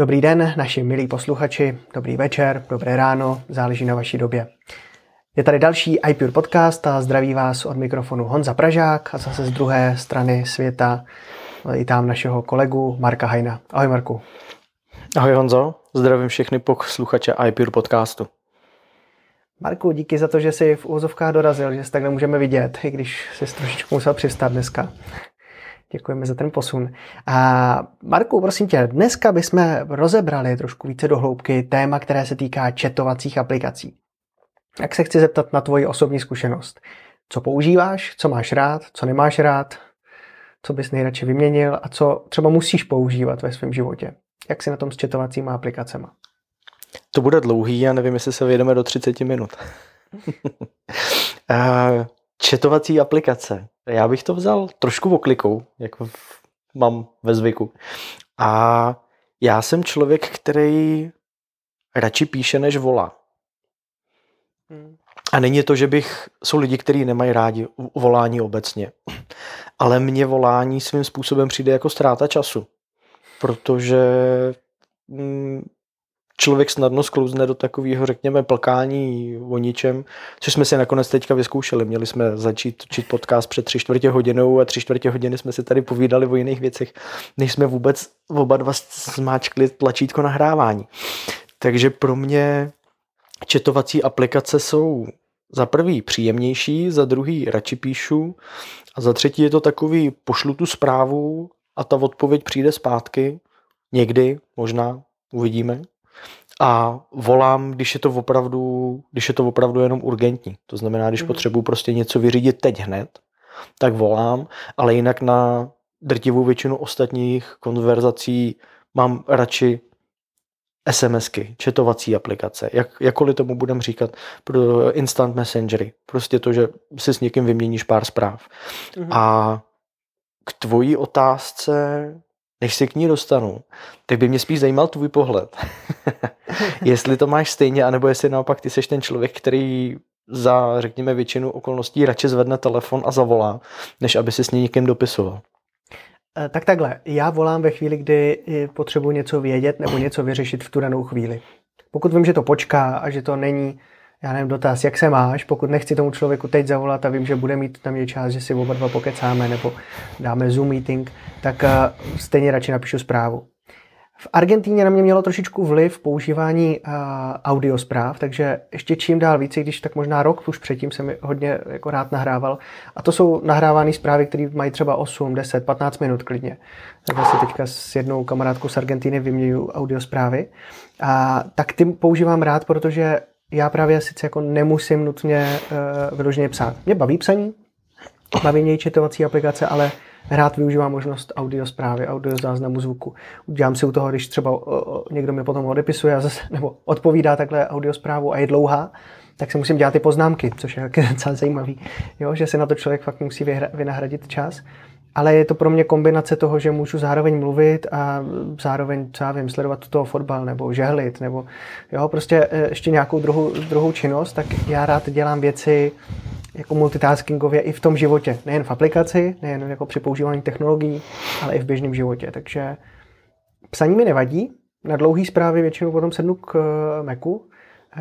Dobrý den, naši milí posluchači, dobrý večer, dobré ráno, záleží na vaší době. Je tady další iPure podcast a zdraví vás od mikrofonu Honza Pražák a zase z druhé strany světa i tam našeho kolegu Marka Hajna. Ahoj Marku. Ahoj Honzo, zdravím všechny posluchače iPure podcastu. Marku, díky za to, že jsi v úzovkách dorazil, že se takhle můžeme vidět, i když jsi trošičku musel přistát dneska. Děkujeme za ten posun. A Marku, prosím tě, dneska bychom rozebrali trošku více do hloubky téma, které se týká četovacích aplikací. Jak se chci zeptat na tvoji osobní zkušenost. Co používáš, co máš rád, co nemáš rád, co bys nejradši vyměnil a co třeba musíš používat ve svém životě. Jak si na tom s četovacíma aplikacemi? To bude dlouhý, já nevím, jestli se vyjedeme do 30 minut. Četovací aplikace. Já bych to vzal trošku oklikou, jak mám ve zvyku. A já jsem člověk, který radši píše, než volá. Hmm. A není to, že bych, jsou lidi, kteří nemají rádi volání obecně, ale mně volání svým způsobem přijde jako ztráta času, protože mm, člověk snadno sklouzne do takového, řekněme, plkání o ničem, což jsme si nakonec teďka vyzkoušeli. Měli jsme začít točit podcast před tři čtvrtě hodinou a tři čtvrtě hodiny jsme si tady povídali o jiných věcech, než jsme vůbec oba dva zmáčkli tlačítko nahrávání. Takže pro mě četovací aplikace jsou za prvý příjemnější, za druhý radši píšu a za třetí je to takový, pošlu tu zprávu a ta odpověď přijde zpátky. Někdy, možná, uvidíme a volám, když je to opravdu, když je to opravdu jenom urgentní. To znamená, když mm. potřebuji prostě něco vyřídit teď hned, tak volám, ale jinak na drtivou většinu ostatních konverzací mám radši SMSky, četovací aplikace, jak, jakkoliv tomu budem říkat, pro instant messengery. Prostě to, že si s někým vyměníš pár zpráv. Mm. A k tvojí otázce než se k ní dostanu, tak by mě spíš zajímal tvůj pohled. jestli to máš stejně, anebo jestli naopak ty seš ten člověk, který za, řekněme, většinu okolností radši zvedne telefon a zavolá, než aby si s ní někým dopisoval. Eh, tak takhle, já volám ve chvíli, kdy potřebuji něco vědět nebo něco vyřešit v tu danou chvíli. Pokud vím, že to počká a že to není já nevím, dotaz, jak se máš, pokud nechci tomu člověku teď zavolat a vím, že bude mít tam je čas, že si oba dva pokecáme nebo dáme Zoom meeting, tak uh, stejně radši napíšu zprávu. V Argentíně na mě mělo trošičku vliv používání uh, audiospráv, takže ještě čím dál více, když tak možná rok už předtím jsem hodně jako rád nahrával. A to jsou nahrávané zprávy, které mají třeba 8, 10, 15 minut klidně. Tak si teďka s jednou kamarádkou z Argentiny vyměňuju audiosprávy. A tak ty používám rád, protože já právě sice jako nemusím nutně uh, vyloženě psát. Mě baví psaní, baví mě četovací aplikace, ale rád využívám možnost audio zprávy, audio záznamu zvuku. Udělám si u toho, když třeba uh, někdo mi potom odepisuje a zase, nebo odpovídá takhle audio zprávu a je dlouhá, tak si musím dělat ty poznámky, což je docela zajímavý, jo? že se na to člověk fakt musí vynahradit čas ale je to pro mě kombinace toho, že můžu zároveň mluvit a zároveň, já vím, sledovat toho fotbal nebo žehlit, nebo jo, prostě e, ještě nějakou druhou, druhou činnost, tak já rád dělám věci jako multitaskingově i v tom životě. Nejen v aplikaci, nejen jako při používání technologií, ale i v běžném životě. Takže psaní mi nevadí. Na dlouhé zprávy většinou potom sednu k e, Macu,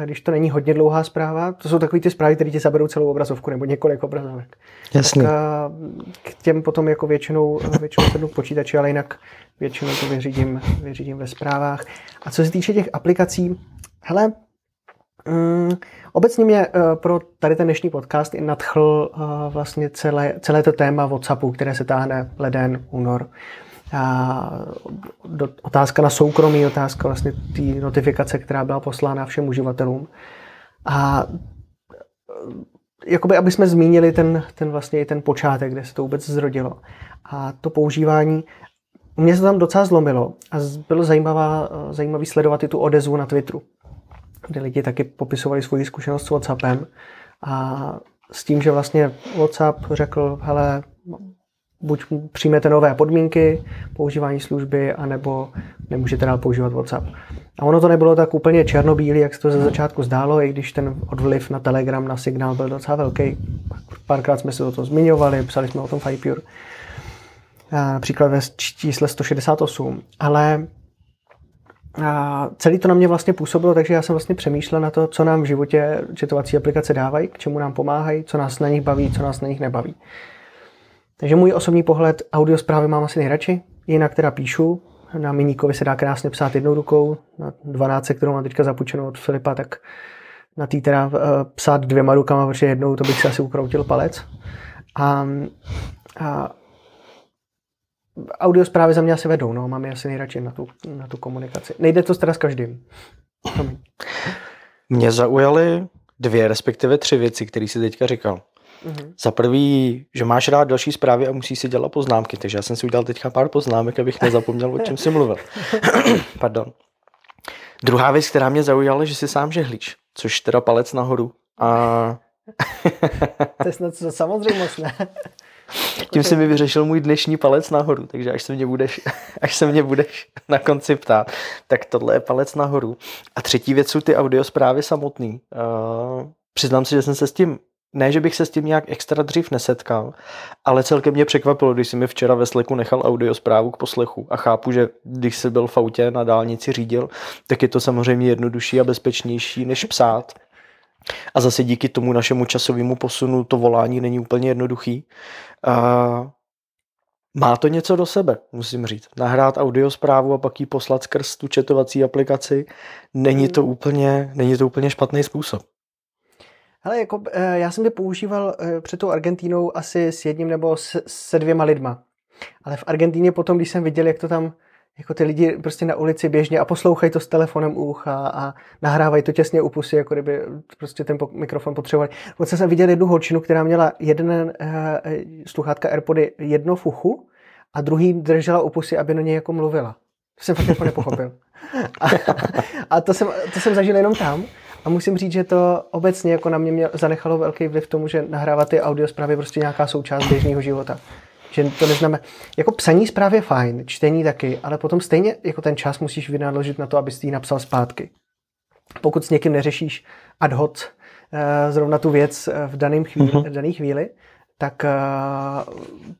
když to není hodně dlouhá zpráva, to jsou takové ty zprávy, které ti zaberou celou obrazovku nebo několik obrazovek. Jasně. Tak k těm potom jako většinou, většinou sednu k počítači, ale jinak většinou to vyřídím, vyřídím ve zprávách. A co se týče těch aplikací, hele, um, obecně mě uh, pro tady ten dnešní podcast i nadchl uh, vlastně celé, celé to téma WhatsAppu, které se táhne leden, únor a do, otázka na soukromí, otázka vlastně té notifikace, která byla poslána všem uživatelům. A jakoby, aby jsme zmínili ten, ten vlastně ten počátek, kde se to vůbec zrodilo. A to používání, mě se tam docela zlomilo a bylo zajímavá, zajímavý sledovat i tu odezvu na Twitteru, kde lidi taky popisovali svoji zkušenost s Whatsappem a s tím, že vlastně WhatsApp řekl, hele, buď přijmete nové podmínky používání služby, anebo nemůžete dál používat WhatsApp. A ono to nebylo tak úplně černobílý, jak se to ze začátku zdálo, i když ten odvliv na Telegram, na signál byl docela velký. Párkrát jsme se o tom zmiňovali, psali jsme o tom Fipure. Například ve čísle 168. Ale a celý to na mě vlastně působilo, takže já jsem vlastně přemýšlel na to, co nám v životě četovací aplikace dávají, k čemu nám pomáhají, co nás na nich baví, co nás na nich nebaví. Takže můj osobní pohled, audio zprávy mám asi nejradši, jinak teda píšu, na miníkovi se dá krásně psát jednou rukou, na 12, kterou mám teďka zapůjčenou od Filipa, tak na tý teda uh, psát dvěma rukama, protože jednou to bych si asi ukroutil palec. A, a audio zprávy za mě asi vedou, no, mám je asi nejradši na tu, na tu komunikaci. Nejde to teda s každým. Mě zaujaly dvě, respektive tři věci, které jsi teďka říkal. Mm-hmm. Za prvý, že máš rád další zprávy a musíš si dělat poznámky, takže já jsem si udělal teďka pár poznámek, abych nezapomněl, o čem jsi mluvil. Pardon. Druhá věc, která mě zaujala, že jsi sám žehlíš, což teda palec nahoru. A... to je snad samozřejmost, ne? Tím si mi vyřešil můj dnešní palec nahoru, takže až se mě budeš, až se mě budeš na konci ptát, tak tohle je palec nahoru. A třetí věc jsou ty audiosprávy samotný. Uh, přiznám si, že jsem se s tím ne, že bych se s tím nějak extra dřív nesetkal, ale celkem mě překvapilo, když si mi včera ve Sleku nechal audio zprávu k poslechu a chápu, že když jsi byl v autě na dálnici řídil, tak je to samozřejmě jednodušší a bezpečnější, než psát. A zase díky tomu našemu časovému posunu to volání není úplně jednoduchý. A má to něco do sebe, musím říct. Nahrát audio zprávu a pak ji poslat skrz tu četovací aplikaci, není to hmm. úplně, není to úplně špatný způsob. Hele, jako, eh, já jsem je používal eh, před tou Argentínou asi s jedním nebo se, se dvěma lidma. Ale v Argentíně potom, když jsem viděl, jak to tam jako ty lidi prostě na ulici běžně a poslouchají to s telefonem u ucha a nahrávají to těsně u pusy, jako kdyby prostě ten mikrofon potřebovali. Dokonce jsem viděl jednu holčinu, která měla jeden uh, sluchátka Airpody jedno v uchu a druhý držela u pusy, aby na něj jako mluvila. To jsem fakt jako nepochopil. A, a to, jsem, to jsem zažil jenom tam. A musím říct, že to obecně jako na mě, mě zanechalo velký vliv tomu, že nahrávat ty audio zprávy prostě nějaká součást běžného života. Že to neznamená, jako psaní zprávy je fajn, čtení taky, ale potom stejně jako ten čas musíš vynaložit na to, abys ji napsal zpátky. Pokud s někým neřešíš ad hoc eh, zrovna tu věc eh, v daném chvíli, mm-hmm. daný chvíli, tak eh,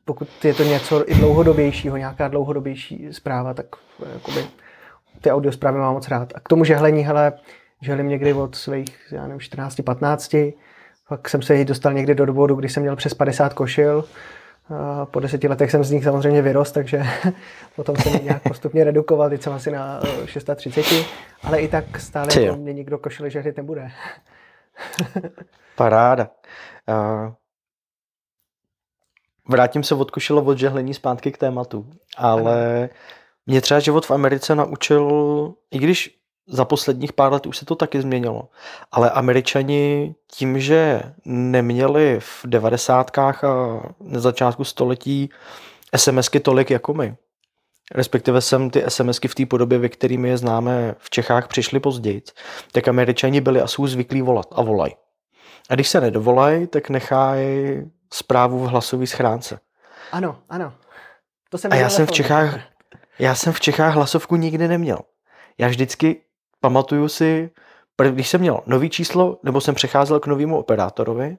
pokud je to něco i dlouhodobějšího, nějaká dlouhodobější zpráva, tak jakoby, ty audio zprávy mám moc rád. A k tomu žehlení, hele, želím někdy od svých, já nevím, 14, 15, pak jsem se dostal někdy do dobodu, kdy jsem měl přes 50 košil, po deseti letech jsem z nich samozřejmě vyrost, takže potom jsem je nějak postupně redukoval, teď jsem asi na 630, eh, ale i tak stále jako mě nikdo košili žehlit nebude. Paráda. Uh, vrátím se od košile od žehlení zpátky k tématu, ale mě třeba život v Americe naučil, i když za posledních pár let už se to taky změnilo. Ale američani tím, že neměli v devadesátkách a na začátku století SMSky tolik jako my, respektive sem ty SMSky v té podobě, ve kterými je známe v Čechách, přišly později, tak američani byli a jsou zvyklí volat a volají. A když se nedovolají, tak nechají zprávu v hlasové schránce. Ano, ano. To jsem a já jsem v Čechách, já jsem v Čechách hlasovku nikdy neměl. Já vždycky pamatuju si, když jsem měl nový číslo, nebo jsem přecházel k novému operátorovi,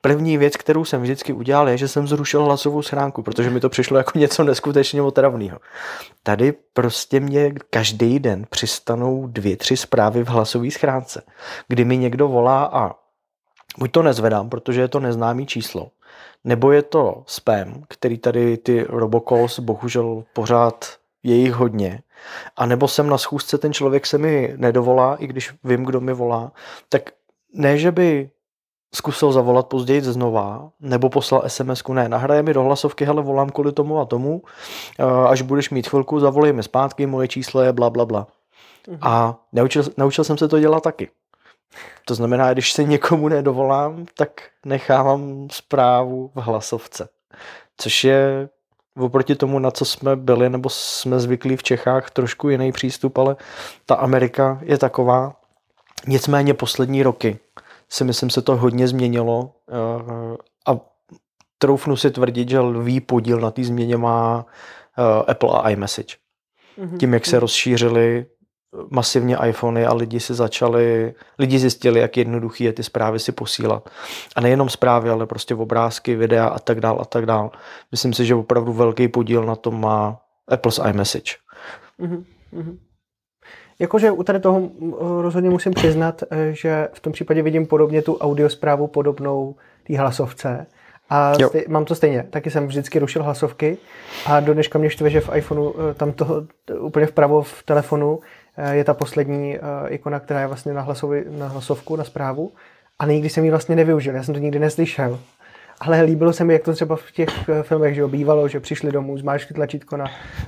první věc, kterou jsem vždycky udělal, je, že jsem zrušil hlasovou schránku, protože mi to přišlo jako něco neskutečně otravného. Tady prostě mě každý den přistanou dvě, tři zprávy v hlasové schránce, kdy mi někdo volá a buď to nezvedám, protože je to neznámý číslo, nebo je to spam, který tady ty robocalls bohužel pořád je jich hodně. A nebo jsem na schůzce, ten člověk se mi nedovolá, i když vím, kdo mi volá, tak ne, že by zkusil zavolat později znova, nebo poslal sms ne, nahraje mi do hlasovky, hele, volám kvůli tomu a tomu, až budeš mít chvilku, zavolej mi zpátky, moje číslo je bla, bla, bla. Mhm. A naučil, naučil jsem se to dělat taky. To znamená, když se někomu nedovolám, tak nechávám zprávu v hlasovce. Což je oproti tomu, na co jsme byli nebo jsme zvyklí v Čechách, trošku jiný přístup, ale ta Amerika je taková. Nicméně poslední roky si myslím, se to hodně změnilo eh, a troufnu si tvrdit, že lvý podíl na té změně má eh, Apple a iMessage. Mm-hmm. Tím, jak se rozšířily masivně iPhony a lidi si začali, lidi zjistili, jak jednoduchý je ty zprávy si posílat. A nejenom zprávy, ale prostě obrázky, videa a tak dál a tak dál. Myslím si, že opravdu velký podíl na tom má Apple's iMessage. Mm-hmm. Jakože u tady toho rozhodně musím přiznat, eh, že v tom případě vidím podobně tu audiosprávu podobnou té hlasovce. A stej, mám to stejně. Taky jsem vždycky rušil hlasovky a do dneška mě štve, že v iPhoneu eh, tam to úplně vpravo v telefonu eh, je ta poslední ikona, která je vlastně na, hlasovi, na hlasovku, na zprávu. A nikdy jsem ji vlastně nevyužil, já jsem to nikdy neslyšel. Ale líbilo se mi, jak to třeba v těch eh, filmech, že bývalo, že přišli domů, zmáčkli tlačítko na,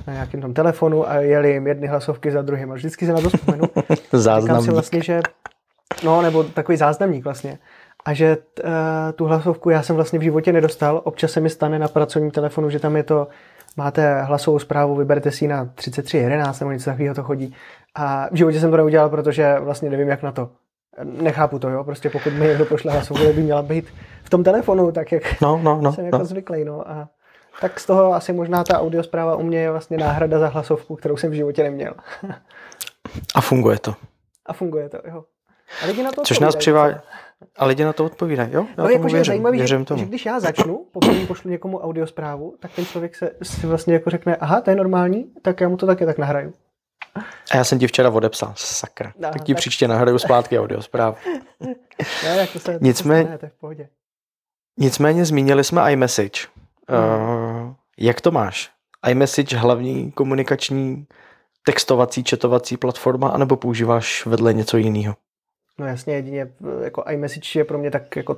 na nějakém tom telefonu a jeli jim jedny hlasovky za druhým. A vždycky se na to vzpomenu. Záznamník. si vlastně, že, no, nebo takový záznamník vlastně. A že uh, tu hlasovku já jsem vlastně v životě nedostal. Občas se mi stane na pracovním telefonu, že tam je to, máte hlasovou zprávu, vyberte si na 3311 nebo něco takového to chodí. A v životě jsem to neudělal, protože vlastně nevím, jak na to nechápu to, jo, prostě pokud mi někdo pošle hlasovku, by měla být v tom telefonu, tak jak no, no, no, jsem jako no. zvyklý, no. A tak z toho asi možná ta audiospráva u mě je vlastně náhrada za hlasovku, kterou jsem v životě neměl. a funguje to. A funguje to, jo. A lidi na to Což nás přivádí. A lidi na to odpovídají, jo? Já no, jako, věřím, zajímavý, věřím tomu. že když já začnu, pokud pošlu někomu audiosprávu, tak ten člověk se si vlastně jako řekne, aha, to je normální, tak já mu to také tak nahraju. A já jsem ti včera odepsal, sakra. No, tak ti tak... příště nahraju zpátky audio zpráv. ne, se, Nicméně, to, to, v pohodě. Nicméně zmínili jsme iMessage. Hmm. Uh, jak to máš? iMessage hlavní komunikační textovací, četovací platforma, anebo používáš vedle něco jiného? No jasně, jedině jako iMessage je pro mě tak jako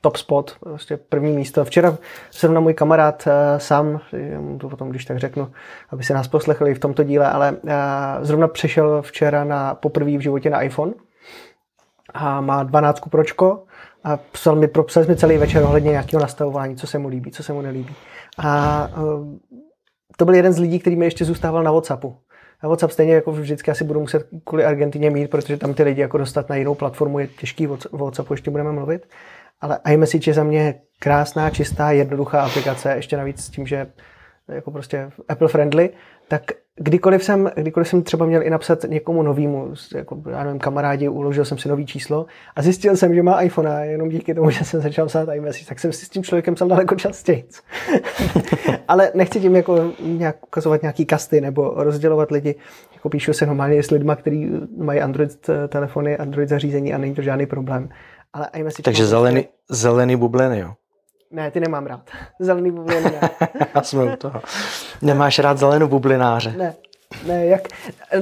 top spot, prostě první místo. Včera jsem na můj kamarád uh, sám, to potom když tak řeknu, aby se nás poslechli v tomto díle, ale uh, zrovna přešel včera na poprvé v životě na iPhone a má 12 pročko a psal mi, propsal mi celý večer ohledně nějakého nastavování, co se mu líbí, co se mu nelíbí. A to byl jeden z lidí, který mi ještě zůstával na WhatsAppu. A WhatsApp stejně jako vždycky asi budu muset kvůli Argentině mít, protože tam ty lidi jako dostat na jinou platformu je těžký, o WhatsAppu ještě budeme mluvit. Ale iMessage je za mě krásná, čistá, jednoduchá aplikace, ještě navíc s tím, že jako prostě Apple friendly, tak kdykoliv jsem, kdykoliv jsem třeba měl i napsat někomu novému, jako, já nevím, kamarádi, uložil jsem si nový číslo a zjistil jsem, že má iPhone a jenom díky tomu, že jsem začal psát iMessage, tak jsem si s tím člověkem psal daleko častěji. Ale nechci tím jako nějak ukazovat nějaký kasty nebo rozdělovat lidi. Jako píšu se normálně s lidma, kteří mají Android telefony, Android zařízení a není to žádný problém. Ale iMessage Takže zelený, zelený bubliny, jo? Ne, ty nemám rád. Zelený bubliny ne. Já jsme u toho. Nemáš rád zelenou bublináře. Ne. Ne, jak,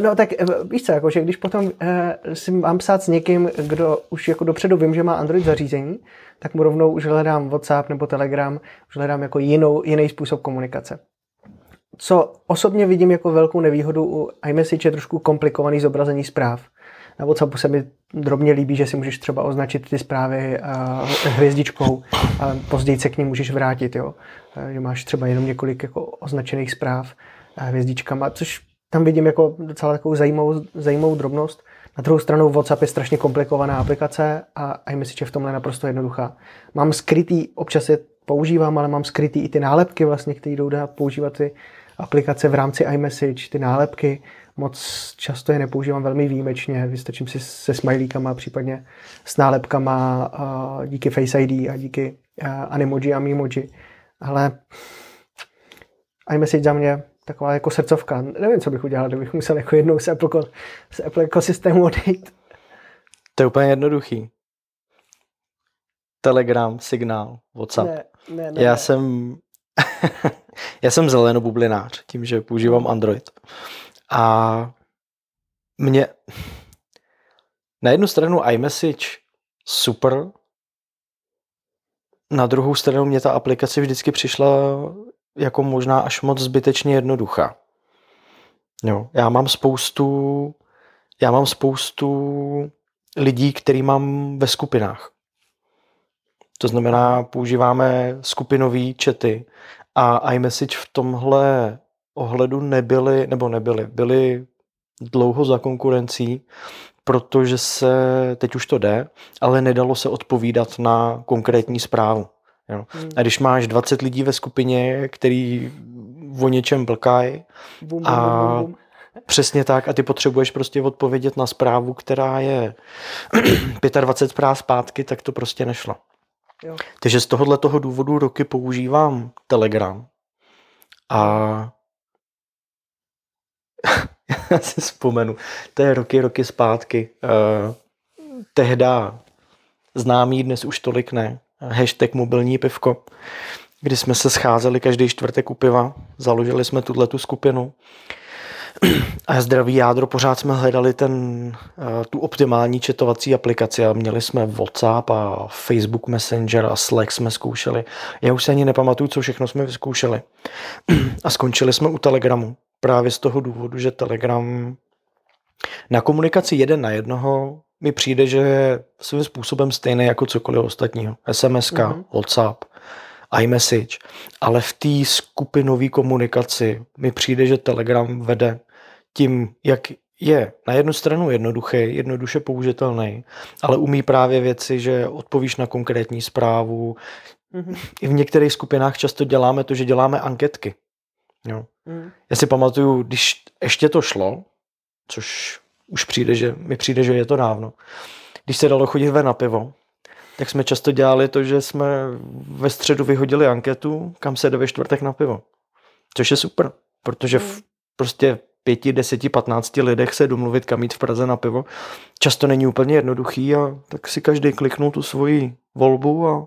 no tak eh, víš co, jako, že když potom eh, si mám psát s někým, kdo už jako dopředu vím, že má Android zařízení, tak mu rovnou už hledám WhatsApp nebo Telegram, už hledám jako jinou, jiný způsob komunikace. Co osobně vidím jako velkou nevýhodu u iMessage je trošku komplikovaný zobrazení zpráv. Na WhatsAppu se mi drobně líbí, že si můžeš třeba označit ty zprávy uh, hvězdičkou a později se k ní můžeš vrátit, jo. Uh, že máš třeba jenom několik jako označených zpráv uh, hvězdičkama, což tam vidím jako docela takovou zajímavou, zajímavou drobnost. Na druhou stranu WhatsApp je strašně komplikovaná aplikace a iMessage je v tomhle naprosto jednoduchá. Mám skrytý, občas je používám, ale mám skrytý i ty nálepky vlastně, které jdou dát používat ty aplikace v rámci iMessage, ty nálepky moc často je nepoužívám velmi výjimečně, vystačím si se smajlíkama, případně s nálepkama díky Face ID a díky Animoji a Memoji. Ale iMessage za mě taková jako srdcovka. Nevím, co bych udělal, kdybych musel jako jednou z Apple, z Apple ekosystému odejít. To je úplně jednoduchý. Telegram, signál, WhatsApp. Ne, ne, ne, já ne. jsem já jsem zelenobublinář, tím, že používám Android. A mě na jednu stranu iMessage super, na druhou stranu mě ta aplikace vždycky přišla jako možná až moc zbytečně jednoduchá. Jo, já mám spoustu já mám spoustu lidí, který mám ve skupinách. To znamená, používáme skupinové čety a iMessage v tomhle ohledu nebyly, nebo nebyly, byly dlouho za konkurencí, protože se, teď už to jde, ale nedalo se odpovídat na konkrétní zprávu. Jo. Hmm. A když máš 20 lidí ve skupině, který o něčem blkají a přesně tak a ty potřebuješ prostě odpovědět na zprávu, která je 25 zpráv zpátky, tak to prostě nešlo. Jo. Takže z tohohle toho důvodu roky používám Telegram a Já si vzpomenu, to je roky, roky zpátky. Uh, tehda známý, dnes už tolik ne, hashtag mobilní pivko, kdy jsme se scházeli každý čtvrtek u piva, založili jsme tuhle tu skupinu a zdraví jádro pořád jsme hledali ten, eh, tu optimální četovací aplikaci a měli jsme WhatsApp a Facebook Messenger a Slack jsme zkoušeli. Já už se ani nepamatuju, co všechno jsme vyzkoušeli. A skončili jsme u Telegramu. Právě z toho důvodu, že Telegram na komunikaci jeden na jednoho mi přijde, že je svým způsobem stejný jako cokoliv ostatního. SMS, mm-hmm. WhatsApp, iMessage, ale v té skupinové komunikaci mi přijde, že Telegram vede tím, jak je na jednu stranu jednoduchý, jednoduše použitelný, ale umí právě věci, že odpovíš na konkrétní zprávu. Mm-hmm. I v některých skupinách často děláme to, že děláme anketky. Jo. Mm. Já si pamatuju, když ještě to šlo, což už přijde, že mi přijde, že je to dávno, když se dalo chodit ven na pivo, tak jsme často dělali to, že jsme ve středu vyhodili anketu, kam se jde ve čtvrtek na pivo. Což je super, protože v prostě pěti, deseti, patnácti lidech se domluvit, kam jít v Praze na pivo, často není úplně jednoduchý a tak si každý kliknul tu svoji volbu a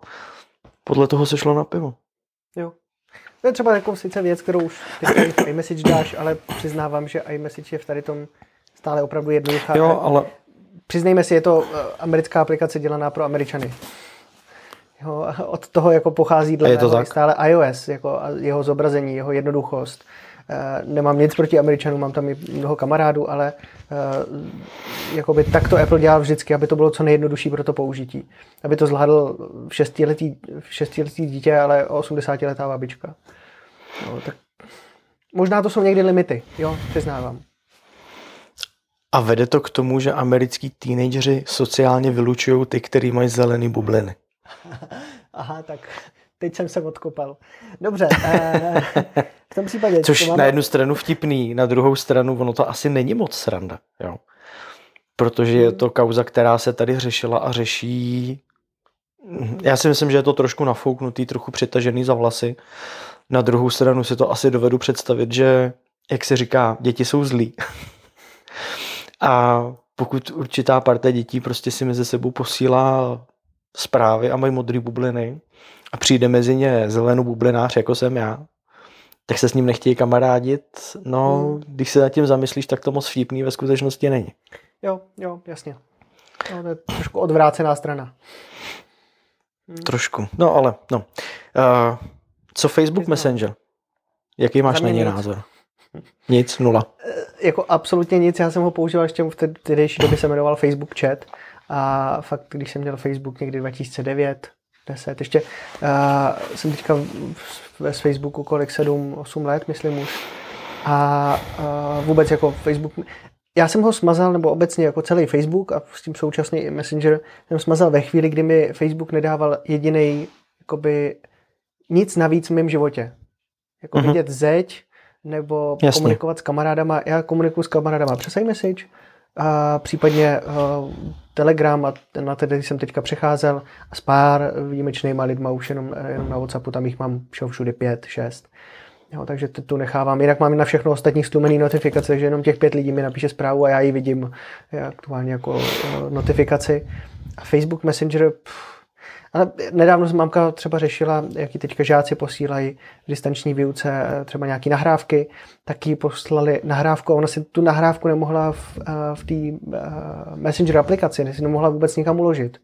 podle toho se šlo na pivo. Jo. To je třeba jako sice věc, kterou už teď v iMessage dáš, ale přiznávám, že iMessage je v tady tom stále opravdu jednoduchá. Jo, ale... Přiznejme si, je to eh, americká aplikace dělaná pro Američany. Jo, od toho jako pochází dle je to tak? stále iOS, jako jeho zobrazení, jeho jednoduchost. Eh, nemám nic proti Američanům, mám tam i mnoho kamarádů, ale eh, jakoby tak to Apple dělá vždycky, aby to bylo co nejjednodušší pro to použití. Aby to zvládl v šestiletý, v šestiletý dítě, ale 80 letá babička. No, tak možná to jsou někdy limity, jo, přiznávám. A vede to k tomu, že americký teenageři sociálně vylučují ty, který mají zelený bubliny. Aha, tak teď jsem se odkopal. Dobře, eh, v tom případě... Což máme... na jednu stranu vtipný, na druhou stranu ono to asi není moc sranda, jo. Protože je to kauza, která se tady řešila a řeší... Já si myslím, že je to trošku nafouknutý, trochu přitažený za vlasy. Na druhou stranu si to asi dovedu představit, že, jak se říká, děti jsou zlí. a pokud určitá parta dětí prostě si mezi sebou posílá zprávy a mají modré bubliny, a přijde mezi ně zelenou bublinář, jako jsem já, tak se s ním nechtějí kamarádit. No, hmm. když se nad tím zamyslíš, tak to moc vtipný ve skutečnosti není. Jo, jo, jasně. No, to je trošku odvrácená strana. Hmm. Trošku. No, ale, no. Uh, co Facebook Messenger? Jaký máš na něj názor? Nic, nula. E, jako absolutně nic, já jsem ho používal ještě v té tehdejší době se jmenoval Facebook Chat a fakt, když jsem měl Facebook někdy 2009, 10. Ještě uh, jsem teďka ve Facebooku kolik 7, 8 let, myslím už. A uh, vůbec jako Facebook, já jsem ho smazal, nebo obecně jako celý Facebook a s tím současný i Messenger, jsem smazal ve chvíli, kdy mi Facebook nedával jediný, jakoby nic navíc v mém životě. Jako mm-hmm. vidět zeď, nebo Jasně. komunikovat s kamarádama. Já komunikuju s kamarádama přes iMessage, a případně uh, Telegram, a na který jsem teďka přecházel, a s pár výjimečnýma lidma už jenom, jenom na WhatsAppu, tam jich mám všude pět, šest. Jo, takže tu nechávám. Jinak mám na všechno ostatní stlumený notifikace, takže jenom těch pět lidí mi napíše zprávu a já ji vidím aktuálně jako notifikaci. A Facebook Messenger, pff, ale nedávno mamka třeba řešila, jaký teďka žáci posílají v distanční výuce třeba nějaké nahrávky, tak jí poslali nahrávku a ona si tu nahrávku nemohla v, eh, v té uh, Messenger aplikaci, si nemohla vůbec nikam uložit.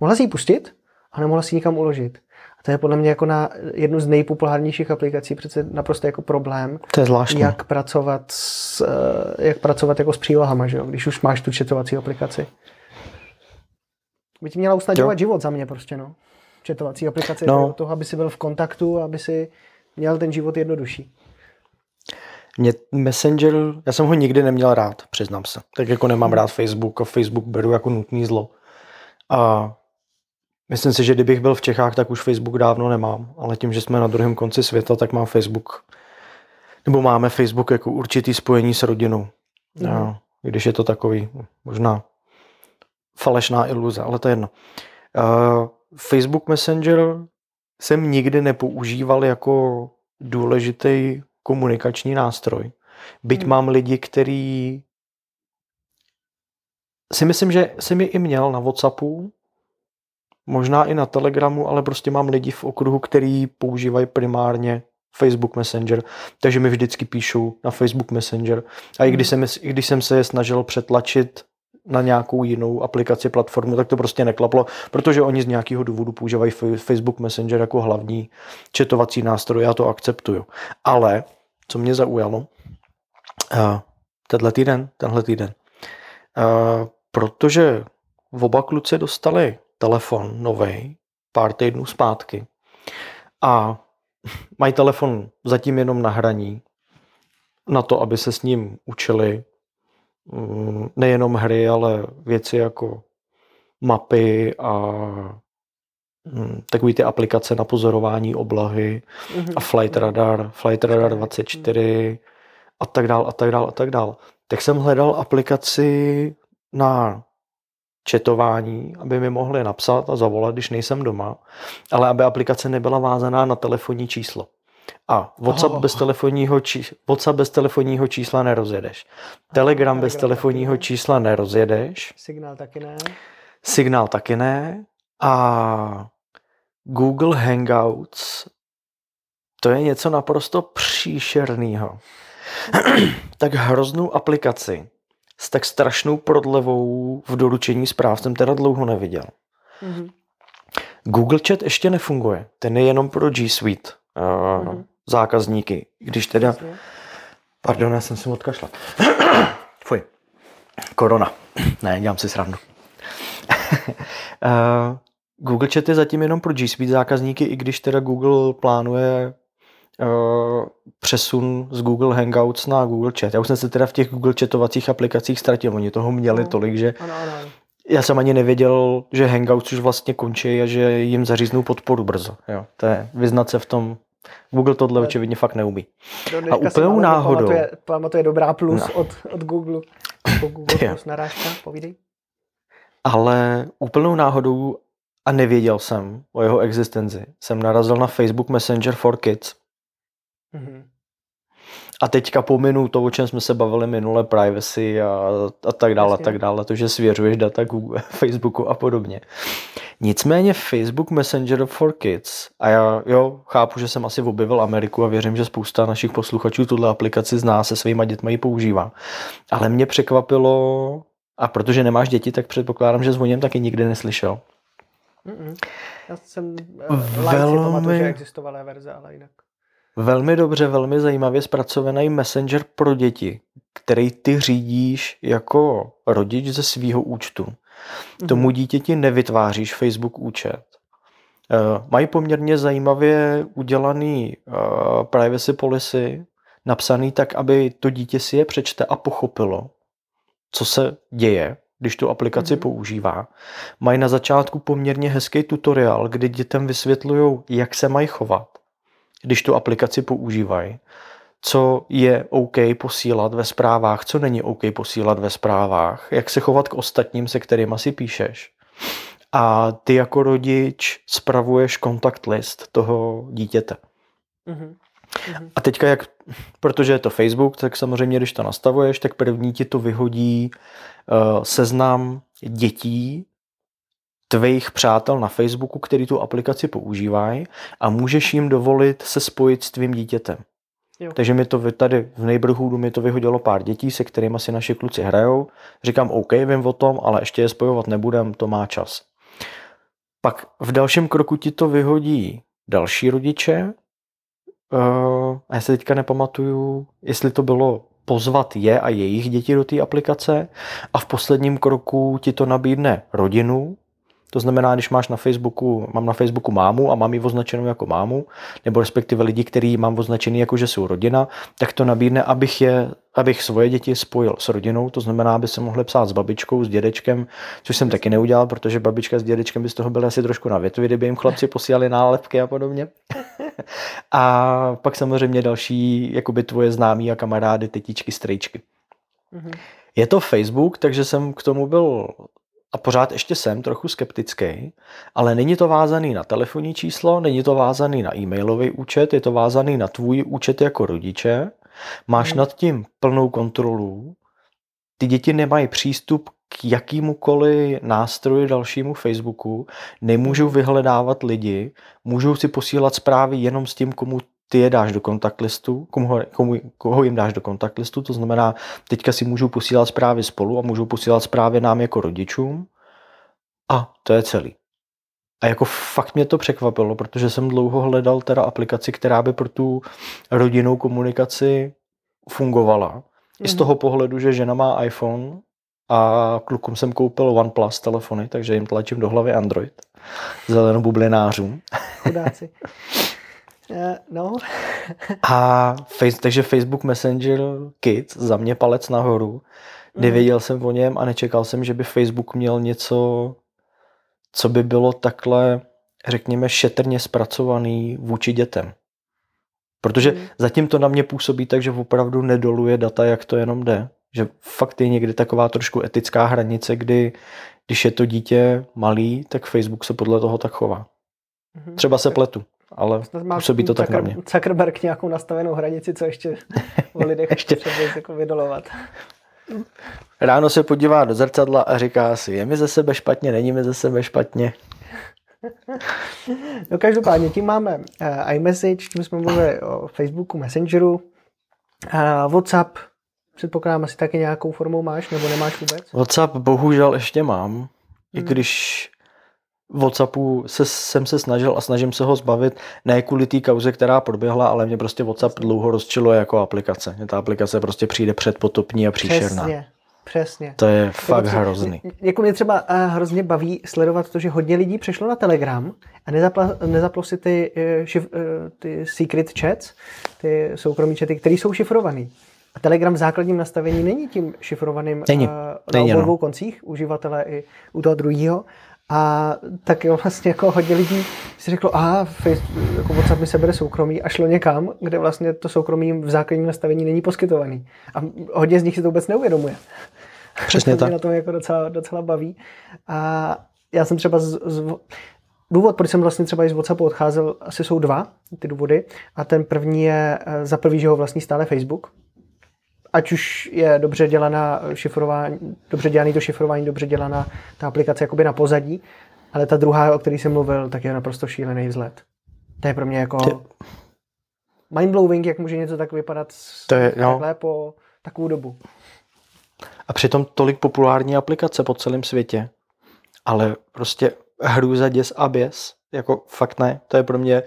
Mohla si ji pustit, a nemohla si ji nikam uložit. A to je podle mě jako na jednu z nejpopulárnějších aplikací přece naprosto jako problém. To je zvláštní. Jak pracovat, s, eh, jak pracovat jako s přílohama, že jo? když už máš tu četovací aplikaci. By ti měla usnadňovat život za mě prostě, no. Četovací aplikace no. je toho, aby si byl v kontaktu, aby si měl ten život jednodušší. Mě Messenger, já jsem ho nikdy neměl rád, přiznám se. Tak jako nemám rád Facebook a Facebook beru jako nutný zlo. A myslím si, že kdybych byl v Čechách, tak už Facebook dávno nemám. Ale tím, že jsme na druhém konci světa, tak mám Facebook, nebo máme Facebook jako určitý spojení s rodinou. Mm. A, když je to takový, možná falešná iluze, ale to je jedno. Uh, Facebook Messenger jsem nikdy nepoužíval jako důležitý komunikační nástroj. Byť hmm. mám lidi, který si myslím, že jsem je i měl na Whatsappu, možná i na Telegramu, ale prostě mám lidi v okruhu, který používají primárně Facebook Messenger, takže mi vždycky píšou na Facebook Messenger. A i když hmm. jsem, i když jsem se je snažil přetlačit na nějakou jinou aplikaci, platformu, tak to prostě neklaplo, protože oni z nějakého důvodu používají Facebook Messenger jako hlavní četovací nástroj, já to akceptuju. Ale, co mě zaujalo, uh, tenhle týden, tenhle týden, uh, protože oba kluci dostali telefon nový pár týdnů zpátky a mají telefon zatím jenom na hraní, na to, aby se s ním učili nejenom hry, ale věci jako mapy a mm, takový ty aplikace na pozorování oblahy mm-hmm. a Flight Radar, Flight Radar 24 a tak dál a tak dál a tak dál. Tak jsem hledal aplikaci na četování, aby mi mohli napsat a zavolat, když nejsem doma, ale aby aplikace nebyla vázaná na telefonní číslo. A WhatsApp, oh. bez, telefonního či, WhatsApp bez telefonního čísla nerozjedeš. Telegram bez telefonního taky čísla nerozjedeš. Signál taky ne. Signál taky ne. A Google Hangouts to je něco naprosto příšerného. tak hroznou aplikaci s tak strašnou prodlevou v doručení zpráv jsem teda dlouho neviděl. Mm-hmm. Google Chat ještě nefunguje. Ten je jenom pro G Suite uh, mm-hmm. zákazníky. Když teda... Pardon, já jsem si odkašlal. Fuj. Korona. ne, dělám si srandu. uh, Google Chat je zatím jenom pro G Suite zákazníky, i když teda Google plánuje uh, přesun z Google Hangouts na Google Chat. Já už jsem se teda v těch Google chatovacích aplikacích ztratil. Oni toho měli no. tolik, že ano, ano. Já jsem ani nevěděl, že Hangouts už vlastně končí a že jim zaříznou podporu brzo. Jo. To je vyznat se v tom Google tohle očividně fakt neumí. No, a úplnou náhodou... Pamatuje, pamatuje dobrá plus no. od, od Google. Po Google plus narážka, povídej. Ale úplnou náhodou a nevěděl jsem o jeho existenci. Jsem narazil na Facebook Messenger for Kids. Mm-hmm. A teďka pominu to, o čem jsme se bavili minule, privacy a, a tak dále, a tak dále, to, že svěřuješ data Google, Facebooku a podobně. Nicméně Facebook Messenger for Kids, a já jo, chápu, že jsem asi objevil Ameriku a věřím, že spousta našich posluchačů tuhle aplikaci zná, se svýma dětmi ji používá. Ale mě překvapilo, a protože nemáš děti, tak předpokládám, že zvoním taky nikdy neslyšel. Mm-mm. Já jsem uh, Velmi... pamatuju, že existovala verze, ale jinak. Velmi dobře, velmi zajímavě zpracovaný messenger pro děti, který ty řídíš jako rodič ze svého účtu. Mm-hmm. Tomu dítěti nevytváříš Facebook účet. Uh, mají poměrně zajímavě udělaný uh, privacy policy, napsaný tak, aby to dítě si je přečte a pochopilo, co se děje, když tu aplikaci mm-hmm. používá. Mají na začátku poměrně hezký tutoriál, kdy dětem vysvětlují, jak se mají chovat když tu aplikaci používají, co je OK posílat ve zprávách, co není OK posílat ve zprávách, jak se chovat k ostatním, se kterými si píšeš. A ty jako rodič spravuješ kontakt list toho dítěte. Mm-hmm. A teďka jak, protože je to Facebook, tak samozřejmě, když to nastavuješ, tak první ti to vyhodí uh, seznam dětí, tvých přátel na Facebooku, který tu aplikaci používají a můžeš jim dovolit se spojit s tvým dítětem. Jo. Takže mi to tady v neighborhoodu mi to vyhodilo pár dětí, se kterými si naši kluci hrajou. Říkám, OK, vím o tom, ale ještě je spojovat nebudem, to má čas. Pak v dalším kroku ti to vyhodí další rodiče. Uh, a já se teďka nepamatuju, jestli to bylo pozvat je a jejich děti do té aplikace a v posledním kroku ti to nabídne rodinu, to znamená, když máš na Facebooku, mám na Facebooku mámu a mám ji označenou jako mámu, nebo respektive lidi, který mám označený jako, že jsou rodina, tak to nabídne, abych, je, abych svoje děti spojil s rodinou, to znamená, aby se mohli psát s babičkou, s dědečkem, což jsem taky neudělal, protože babička s dědečkem by z toho byly asi trošku na větvi, kdyby jim chlapci posílali nálepky a podobně. a pak samozřejmě další, jakoby tvoje známí a kamarády, tetičky, strejčky. Mm-hmm. Je to Facebook, takže jsem k tomu byl a pořád ještě jsem trochu skeptický, ale není to vázaný na telefonní číslo, není to vázaný na e-mailový účet, je to vázaný na tvůj účet jako rodiče. Máš nad tím plnou kontrolu, ty děti nemají přístup k jakýmukoliv nástroji dalšímu Facebooku, nemůžou vyhledávat lidi, můžou si posílat zprávy jenom s tím, komu ty je dáš do kontaktlistu, komu, komu, koho jim dáš do kontaktlistu, to znamená, teďka si můžou posílat zprávy spolu a můžou posílat zprávy nám jako rodičům a to je celý. A jako fakt mě to překvapilo, protože jsem dlouho hledal teda aplikaci, která by pro tu rodinnou komunikaci fungovala. Mm-hmm. I z mhm. toho pohledu, že žena má iPhone a klukům jsem koupil OnePlus telefony, takže jim tlačím do hlavy Android. Zelenou bublinářům. Chudáci. Uh, no. a face, takže Facebook Messenger Kids za mě palec nahoru. Mm. Nevěděl jsem o něm a nečekal jsem, že by Facebook měl něco, co by bylo takhle, řekněme, šetrně zpracovaný vůči dětem. Protože mm. zatím to na mě působí tak, že opravdu nedoluje data, jak to jenom jde. Že fakt je někdy taková trošku etická hranice, kdy když je to dítě malý, tak Facebook se podle toho tak chová. Mm-hmm. Třeba se pletu, ale působí to tak na mě. Zuckerberg nějakou nastavenou hranici, co ještě o lidech ještě jako vydolovat. Ráno se podívá do zrcadla a říká si, je mi ze sebe špatně, není mi ze sebe špatně. No každopádně tím máme uh, iMessage, tím jsme mluvili o Facebooku, Messengeru, uh, WhatsApp, předpokládám asi taky nějakou formou máš, nebo nemáš vůbec? WhatsApp bohužel ještě mám, hmm. i když Whatsappu se, jsem se snažil a snažím se ho zbavit, ne kvůli té kauze, která proběhla, ale mě prostě WhatsApp dlouho rozčiluje jako aplikace. Mě ta aplikace prostě přijde předpotopní a příšerná. Přesně. Přesně. To je fakt třeba, hrozný. Jako mě třeba uh, hrozně baví sledovat to, že hodně lidí přešlo na Telegram a nezapla, nezaplo si ty, uh, šif, uh, ty secret chats, ty soukromí chaty, které jsou šifrovaný. A Telegram v základním nastavení není tím šifrovaným není. Uh, na obou dvou koncích, uživatele i u toho druhého. A tak jo, vlastně jako hodně lidí si řeklo, a Facebook, jako WhatsApp mi se bere soukromí a šlo někam, kde vlastně to soukromí v základním nastavení není poskytovaný. A hodně z nich si to vůbec neuvědomuje. Přesně tak. Mě na tom jako docela, docela baví. A já jsem třeba z, z, důvod, proč jsem vlastně třeba i z WhatsAppu odcházel, asi jsou dva ty důvody. A ten první je eh, za prvý, že ho vlastní stále Facebook, ať už je dobře dělaná šifrování, dobře dělaný to šifrování, dobře dělaná ta aplikace jakoby na pozadí, ale ta druhá, o který jsem mluvil, tak je naprosto šílený vzhled. To je pro mě jako Ty... mindblowing, jak může něco tak vypadat to je, no. takhle po takovou dobu. A přitom tolik populární aplikace po celém světě, ale prostě hrůza, děs a běs, jako fakt ne, to je pro mě,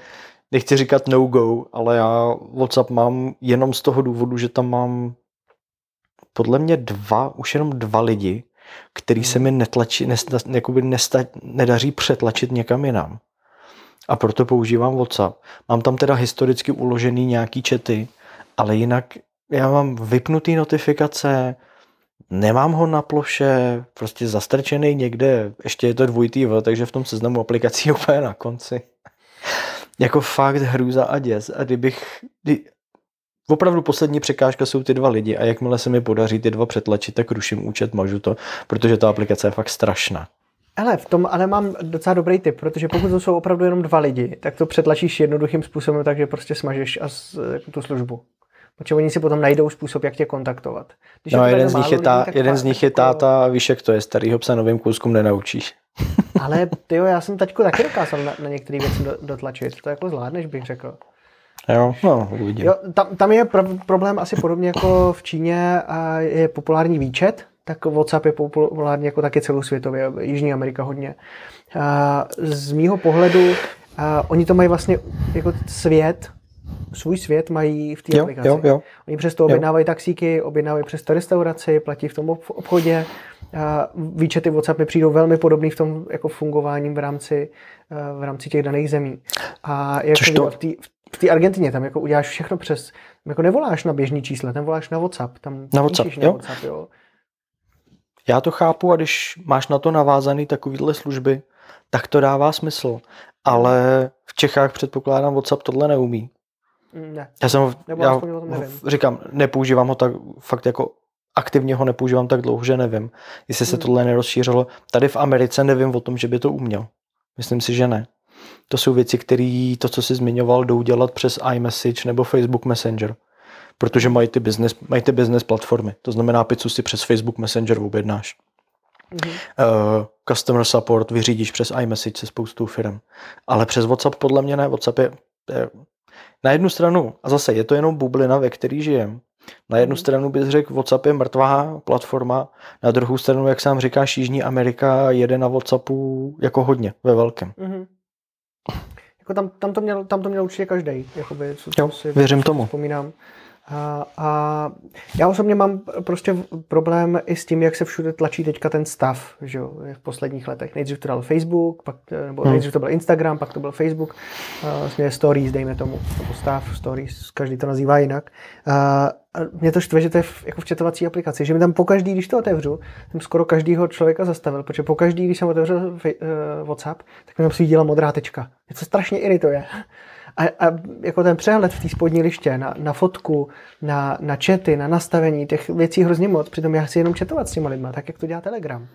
nechci říkat no go, ale já WhatsApp mám jenom z toho důvodu, že tam mám podle mě dva, už jenom dva lidi, který se mi netlačí, nesta, jakoby nesta, nedaří přetlačit někam jinam. A proto používám WhatsApp. Mám tam teda historicky uložený nějaký čety, ale jinak já mám vypnutý notifikace, nemám ho na ploše, prostě zastrčený někde, ještě je to dvojitý V, takže v tom seznamu aplikací je úplně na konci. jako fakt hrůza a děs. A kdybych, kdy, opravdu poslední překážka jsou ty dva lidi a jakmile se mi podaří ty dva přetlačit, tak ruším účet, mažu to, protože ta aplikace je fakt strašná. Ale v tom ale mám docela dobrý tip, protože pokud to jsou opravdu jenom dva lidi, tak to přetlačíš jednoduchým způsobem, takže prostě smažeš a z, jako tu službu. Protože oni si potom najdou způsob, jak tě kontaktovat. Když no, jeden, z nich je, ta, lidí, jeden z nich je táta, víš, jak to je, starýho psa novým kouskům nenaučíš. Ale ty já jsem taťku taky dokázal na, na některé věci dotlačit. To jako zvládneš, bych řekl. Jo, no, uvidím. Jo, tam, tam je pro, problém asi podobně jako v Číně a je populární výčet, tak WhatsApp je populární jako taky celosvětově, Jižní Amerika hodně. A z mýho pohledu a oni to mají vlastně jako svět, svůj svět mají v té aplikaci. Jo, jo. Oni přesto objednávají taxíky, objednávají přes restauraci, platí v tom obchodě. A výčety WhatsApp mi přijdou velmi podobný v tom jako fungováním v rámci, v rámci těch daných zemí. A jako to... v, tý, v v té Argentině tam jako uděláš všechno přes, jako nevoláš na běžný čísla, tam voláš na WhatsApp. Tam na WhatsApp, jo? Na WhatsApp, jo. Já to chápu a když máš na to navázaný takovýhle služby, tak to dává smysl. Ale v Čechách předpokládám WhatsApp tohle neumí. Mm, ne. Já jsem já ho, říkám, nepoužívám ho tak fakt jako aktivně ho nepoužívám tak dlouho, že nevím, jestli se hmm. tohle nerozšířilo. Tady v Americe nevím o tom, že by to uměl. Myslím si, že ne. To jsou věci, které to, co jsi zmiňoval, jdou dělat přes iMessage nebo Facebook Messenger. protože mají ty business, mají ty business platformy. To znamená, pizzu si přes Facebook Messenger objednáš. Mm-hmm. Uh, customer support vyřídíš přes iMessage se spoustou firm. Ale přes WhatsApp podle mě ne. WhatsApp je, je na jednu stranu, a zase je to jenom bublina, ve který žijem. Na jednu mhm. stranu bys řekl, WhatsApp je mrtvá platforma, na druhou stranu, jak sám říkáš, Jižní Amerika jede na WhatsAppu jako hodně, ve velkém. Mm-hmm. Jako tam, tam, to měl, tam to měl určitě každý. Jakoby, co, jo, si věřím tomu. Vzpomínám. A, a já osobně mám prostě problém i s tím, jak se všude tlačí teďka ten stav že jo, v posledních letech. Nejdřív to dal Facebook, pak, nebo hmm. nejdřív to byl Instagram, pak to byl Facebook, vlastně stories, dejme tomu, nebo stav, stories, každý to nazývá jinak. A mě to štve, že to je v, jako v četovací aplikaci, že mi tam pokaždý, když to otevřu, jsem skoro každýho člověka zastavil, protože pokaždý, když jsem otevřel uh, WhatsApp, tak mi tam svítila modrá tečka. Mě to strašně irituje. A, a jako ten přehled v té spodní liště na, na fotku, na, na chaty, na nastavení těch věcí hrozně moc, přitom já chci jenom chatovat s těma lidma, tak jak to dělá Telegram.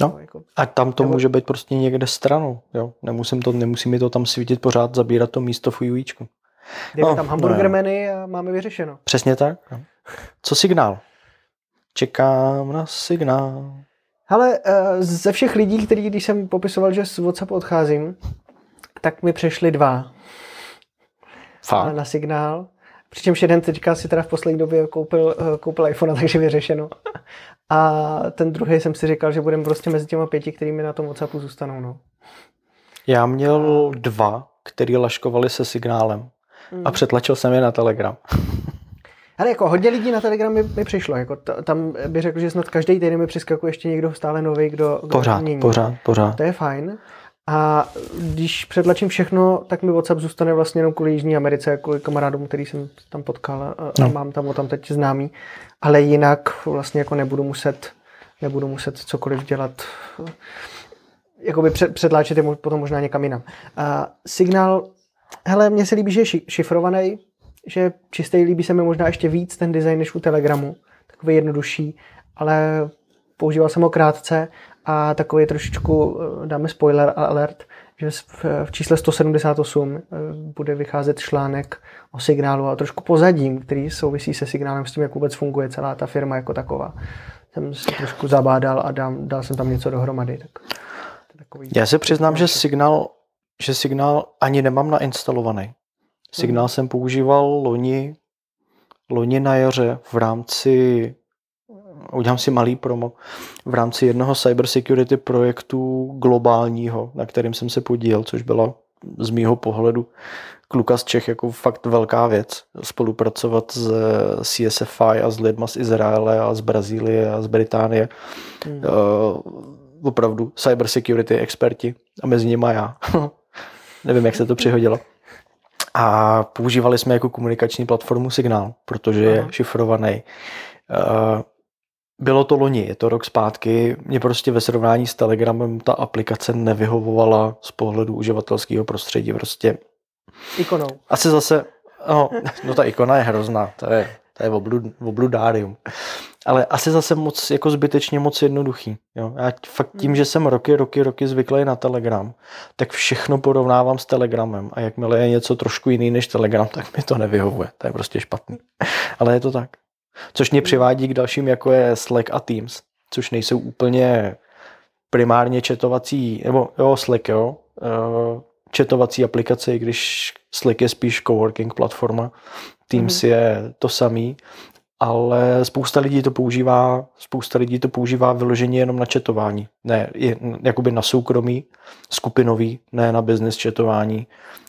No, no jako, a tam to nebo... může být prostě někde stranou, jo. Nemusím, to, nemusí mi to tam svítit pořád, zabírat to místo v UIčku. Jdeme no, tam hamburger no, a máme vyřešeno. Přesně tak. No. Co signál? Čekám na signál. Ale uh, ze všech lidí, který, když jsem popisoval, že z WhatsApp odcházím, tak mi přešli dva. Fakt? na signál. Přičemž jeden teďka si teda v poslední době koupil, eh, koupil iPhone, takže vyřešeno. A ten druhý jsem si říkal, že budeme prostě mezi těma pěti, kterými na tom WhatsAppu zůstanou. No. Já měl dva, který laškovali se signálem. A hmm. přetlačil jsem je na Telegram. Ale jako hodně lidí na Telegram mi, mi přišlo. Jako t- tam bych řekl, že snad každý týden mi přeskakuje ještě někdo stále nový, kdo, kdo pořád, mění. Pořád, pořád. To je fajn. A když předlačím všechno, tak mi WhatsApp zůstane vlastně jenom kvůli Jižní Americe, kvůli kamarádům, který jsem tam potkal a no. mám tam o tam teď známý. Ale jinak vlastně jako nebudu muset, nebudu muset cokoliv dělat. Jakoby před, předláčet je potom možná někam jinam. A signál, hele, mně se líbí, že je šifrovaný, že čistý líbí se mi možná ještě víc ten design než u Telegramu. Takový jednodušší, ale používal jsem ho krátce a takový trošičku, eh, dáme spoiler alert, že v čísle 178 eh, bude vycházet článek o signálu a trošku pozadím, který souvisí se signálem s tím, jak vůbec funguje celá ta firma jako taková. Jsem si trošku zabádal a dám, dal jsem tam něco dohromady. Tak, takový, Já se přiznám, že signál, že signál ani nemám nainstalovaný. Signál hmm. jsem používal loni, loni na jaře v rámci udělám si malý promo, v rámci jednoho cybersecurity projektu globálního, na kterým jsem se podílel, což byla z mýho pohledu kluka z Čech jako fakt velká věc. Spolupracovat s CSFI a s lidma z Izraele a z Brazílie a z Británie. Hmm. Uh, opravdu cybersecurity experti a mezi nimi já. Nevím, jak se to přihodilo. A používali jsme jako komunikační platformu Signál, protože je šifrovaný. Uh, bylo to loni, je to rok zpátky. Mě prostě ve srovnání s Telegramem ta aplikace nevyhovovala z pohledu uživatelského prostředí. Prostě. Ikonou. Asi zase, no, no ta ikona je hrozná, to je, to je obludárium. Ale asi zase moc, jako zbytečně moc jednoduchý. Jo? Já fakt tím, hmm. že jsem roky, roky, roky zvyklý na Telegram, tak všechno porovnávám s Telegramem a jakmile je něco trošku jiný než Telegram, tak mi to nevyhovuje. To je prostě špatný. Ale je to tak. Což mě přivádí k dalším, jako je Slack a Teams, což nejsou úplně primárně četovací, nebo jo, Slack, jo, uh, četovací aplikace, i když Slack je spíš coworking platforma, Teams mm-hmm. je to samý, ale spousta lidí to používá, spousta lidí to používá vyloženě jenom na četování, ne, je, jakoby na soukromí, skupinový, ne na business četování.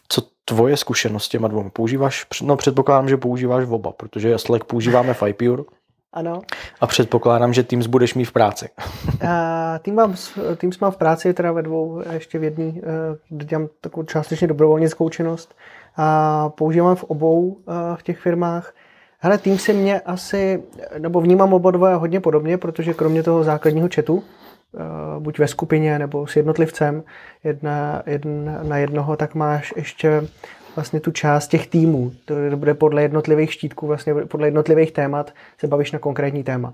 Co tvoje zkušenost s těma dvoma? Používáš, no předpokládám, že používáš v oba, protože Slack používáme v iPure. Ano. A předpokládám, že Teams budeš mít v práci. A tým mám, Teams mám v práci teda ve dvou, ještě v jedné, eh, kde dělám takovou částečně dobrovolnickou činnost. A používám v obou eh, v těch firmách. Hele, Teams si mě asi, nebo vnímám oba dva hodně podobně, protože kromě toho základního chatu, Eh, buď ve skupině nebo s jednotlivcem jedna, jedna, na jednoho, tak máš ještě vlastně tu část těch týmů. To bude podle jednotlivých štítků, vlastně podle jednotlivých témat se bavíš na konkrétní téma.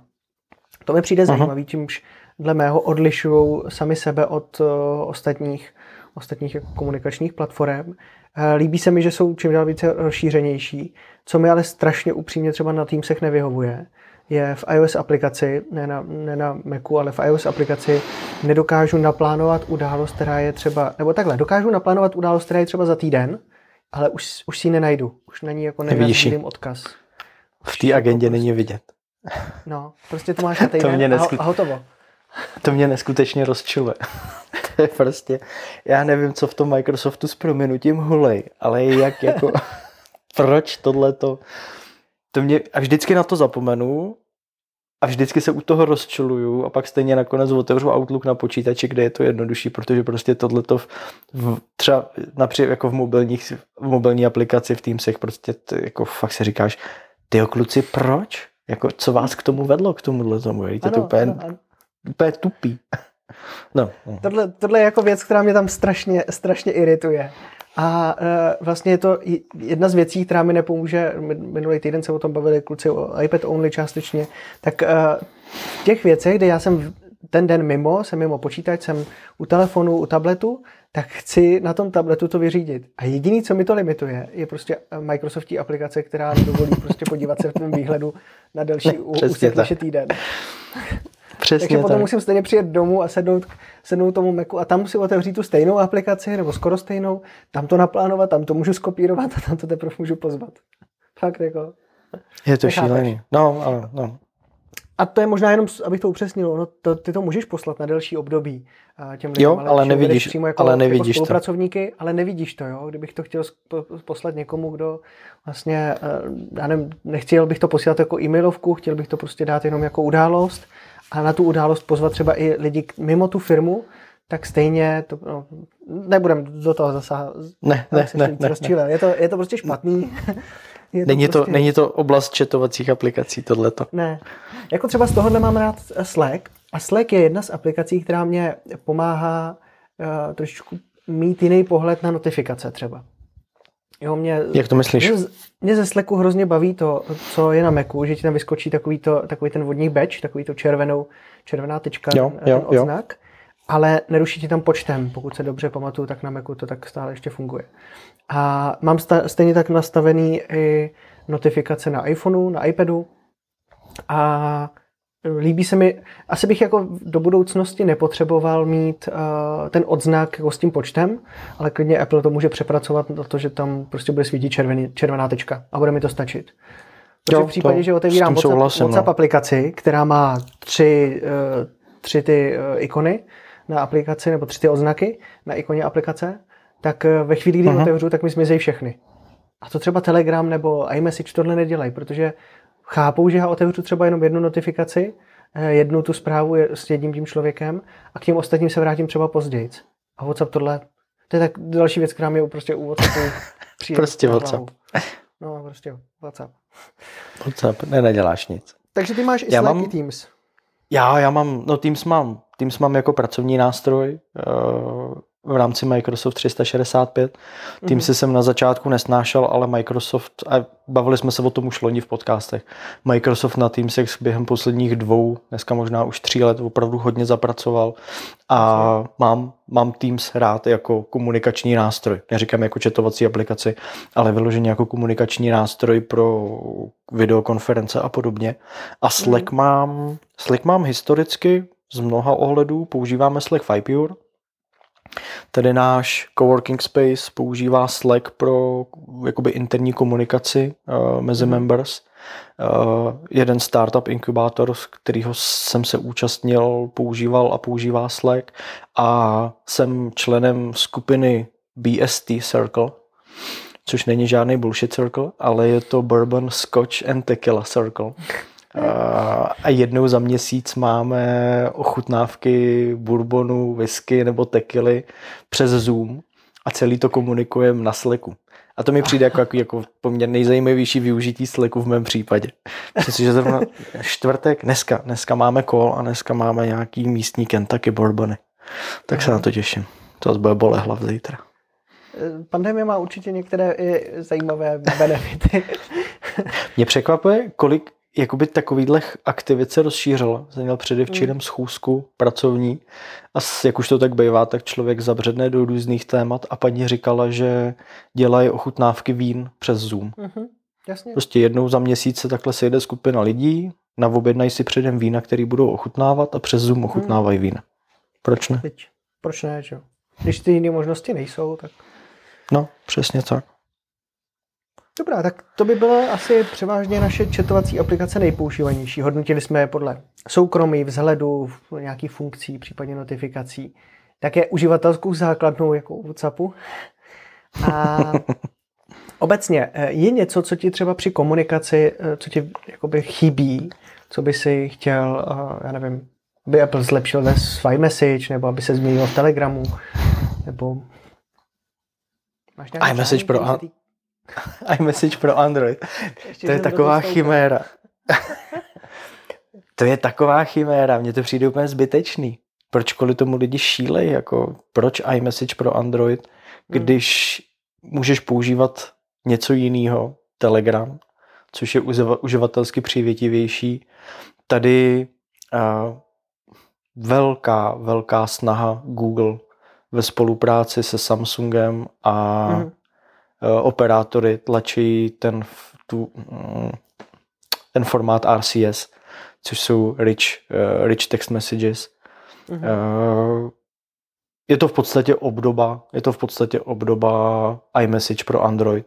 To mi přijde zajímavý, čímž dle mého odlišují sami sebe od uh, ostatních, ostatních jako komunikačních platform. Eh, líbí se mi, že jsou čím dál více rozšířenější. Co mi ale strašně upřímně třeba na Teamsech nevyhovuje, je v iOS aplikaci, ne na, ne na Macu, ale v iOS aplikaci nedokážu naplánovat událost, která je třeba, nebo takhle, dokážu naplánovat událost, která je třeba za týden, ale už, už si ji nenajdu. Už na ní jako nenazdílím odkaz. V té agendě prostě, není vidět. No, prostě to máš na týden to mě neskut... a hotovo. To mě neskutečně rozčiluje. to je prostě, já nevím, co v tom Microsoftu s proměnutím hulej, ale jak jako, proč tohleto, to mě, a vždycky na to zapomenu a vždycky se u toho rozčiluju a pak stejně nakonec otevřu Outlook na počítači, kde je to jednodušší, protože prostě tohleto v, v, třeba například jako v mobilních, v mobilní aplikaci v Teamsech prostě to, jako fakt se říkáš, ty kluci, proč? Jako, co vás k tomu vedlo, k tomuhle tomu? Je to úplně, ano. Úplně tupý. No. Tohle, tohle je jako věc, která mě tam strašně, strašně irituje. A uh, vlastně je to jedna z věcí, která mi nepomůže. Minulý týden se o tom bavili kluci o iPad only částečně. Tak uh, v těch věcech, kde já jsem ten den mimo, jsem mimo počítač, jsem u telefonu, u tabletu, tak chci na tom tabletu to vyřídit. A jediný, co mi to limituje, je prostě Microsoftí aplikace, která dovolí prostě podívat se v tom výhledu na delší úsek než týden. Přesně Takže potom tak. musím stejně přijet domů a sednout, sednout tomu Macu a tam si otevřít tu stejnou aplikaci, nebo skoro stejnou, tam to naplánovat, tam to můžu skopírovat a tam to teprve můžu pozvat. Fakt jako. Je to šílený. No, ale no. A to je možná jenom, abych to upřesnil, no to, ty to můžeš poslat na delší období těm lidem, jo, ale, ale nevidíš, přímo jako, ale nevidíš jako spolupracovníky, to. ale nevidíš to, jo. Kdybych to chtěl poslat někomu, kdo vlastně, eh, já nevím, nechtěl bych to posílat jako e-mailovku, chtěl bych to prostě dát jenom jako událost, a na tu událost pozvat třeba i lidi mimo tu firmu, tak stejně to, no, nebudem do toho zasahovat. Ne, ne, ne, ne, ne. Je, to, je to prostě špatný. Je to není, prostě... to, není to oblast četovacích aplikací, tohleto. Ne. Jako třeba z tohohle mám rád Slack. A Slack je jedna z aplikací, která mě pomáhá uh, trošičku mít jiný pohled na notifikace třeba. Jo, mě, Jak to myslíš? Mě, mě ze Slacku hrozně baví to, co je na Macu, že ti tam vyskočí takový, to, takový ten vodní badge, takový to červenou, červená tyčka, jo, ten, jo, odznak, jo. ale neruší ti tam počtem. Pokud se dobře pamatuju, tak na Macu to tak stále ještě funguje. A mám sta, stejně tak nastavený i notifikace na iPhoneu, na iPadu a Líbí se mi, asi bych jako do budoucnosti nepotřeboval mít uh, ten odznak jako s tím počtem, ale klidně Apple to může přepracovat na to, že tam prostě bude svítit červený, červená tečka a bude mi to stačit. Protože jo, v případě, to, že otevírám WhatsApp, souhlasím, WhatsApp no. aplikaci, která má tři, uh, tři ty uh, ikony na aplikaci, nebo tři ty oznaky na ikoně aplikace, tak uh, ve chvíli, kdy uh-huh. otevřu, tak mi zmizejí všechny. A to třeba Telegram nebo iMessage tohle nedělají, protože chápou, že já otevřu třeba jenom jednu notifikaci, eh, jednu tu zprávu s jedním tím člověkem a k těm ostatním se vrátím třeba později. A WhatsApp tohle, to je tak další věc, která mi prostě u WhatsAppu přijde. prostě WhatsApp. No, prostě WhatsApp. WhatsApp, ne, neděláš nic. Takže ty máš i Slack mám, i Teams. Já, já mám, no Teams mám, Teams mám jako pracovní nástroj, uh, v rámci Microsoft 365. Tím mm-hmm. si jsem na začátku nesnášel, ale Microsoft, a bavili jsme se o tom už loni v podcastech, Microsoft na Teamsech během posledních dvou, dneska možná už tří let opravdu hodně zapracoval a mám, mám Teams rád jako komunikační nástroj. Neříkám jako četovací aplikaci, ale vyloženě jako komunikační nástroj pro videokonference a podobně. A Slack mm. mám, Slack mám historicky z mnoha ohledů, používáme Slack Pure, Tedy náš coworking space používá Slack pro jakoby interní komunikaci uh, mezi mm. members. Uh, jeden startup inkubátor, z kterého jsem se účastnil, používal a používá Slack a jsem členem skupiny BST Circle, což není žádný bullshit circle, ale je to Bourbon, Scotch and Tequila Circle. A jednou za měsíc máme ochutnávky bourbonu, whisky nebo tekily přes Zoom a celý to komunikujeme na Slacku. A to mi přijde jako, jako, jako poměrně nejzajímavější využití Slacku v mém případě. Myslím si, že zrovna čtvrtek, dneska, dneska máme kol a dneska máme nějaký místní Kentucky bourbony. Tak se na to těším. To zase bude bole hlav zítra. Pandemie má určitě některé i zajímavé benefity. Mě překvapuje, kolik jakoby takovýhle aktivit se rozšířila. Jsem měl předevčírem mm. schůzku pracovní a jak už to tak bývá, tak člověk zabředne do různých témat a paní říkala, že dělají ochutnávky vín přes Zoom. Mm-hmm. Jasně. Prostě jednou za měsíc se takhle sejde skupina lidí, navobjednají si předem vína, který budou ochutnávat a přes Zoom ochutnávají mm. vína. Proč ne? Teď. Proč ne, že? Když ty jiné možnosti nejsou, tak... No, přesně tak. Dobrá, tak to by byla asi převážně naše četovací aplikace nejpoužívanější. Hodnotili jsme je podle soukromí, vzhledu, nějaký funkcí, případně notifikací. Také uživatelskou základnou jako u WhatsAppu. A obecně eh, je něco, co ti třeba při komunikaci, eh, co ti jakoby chybí, co by si chtěl, eh, já nevím, aby Apple zlepšil ve iMessage, nebo aby se změnil v Telegramu, nebo máš iMessage pro, an... iMessage pro Android. Ještě to je taková chiméra. to je taková chiméra, mně to přijde úplně zbytečný. Proč kvůli tomu lidi šílej, jako proč iMessage pro Android, hmm. když hmm. můžeš používat něco jiného, Telegram, což je uživatelsky přívětivější. Tady uh, velká, velká snaha Google ve spolupráci se Samsungem a mm. Operátory tlačí ten, tu, mm, ten formát RCS, což jsou rich, uh, rich text messages. Mm. Uh, je to v podstatě obdoba, je to v podstatě obdoba iMessage pro Android,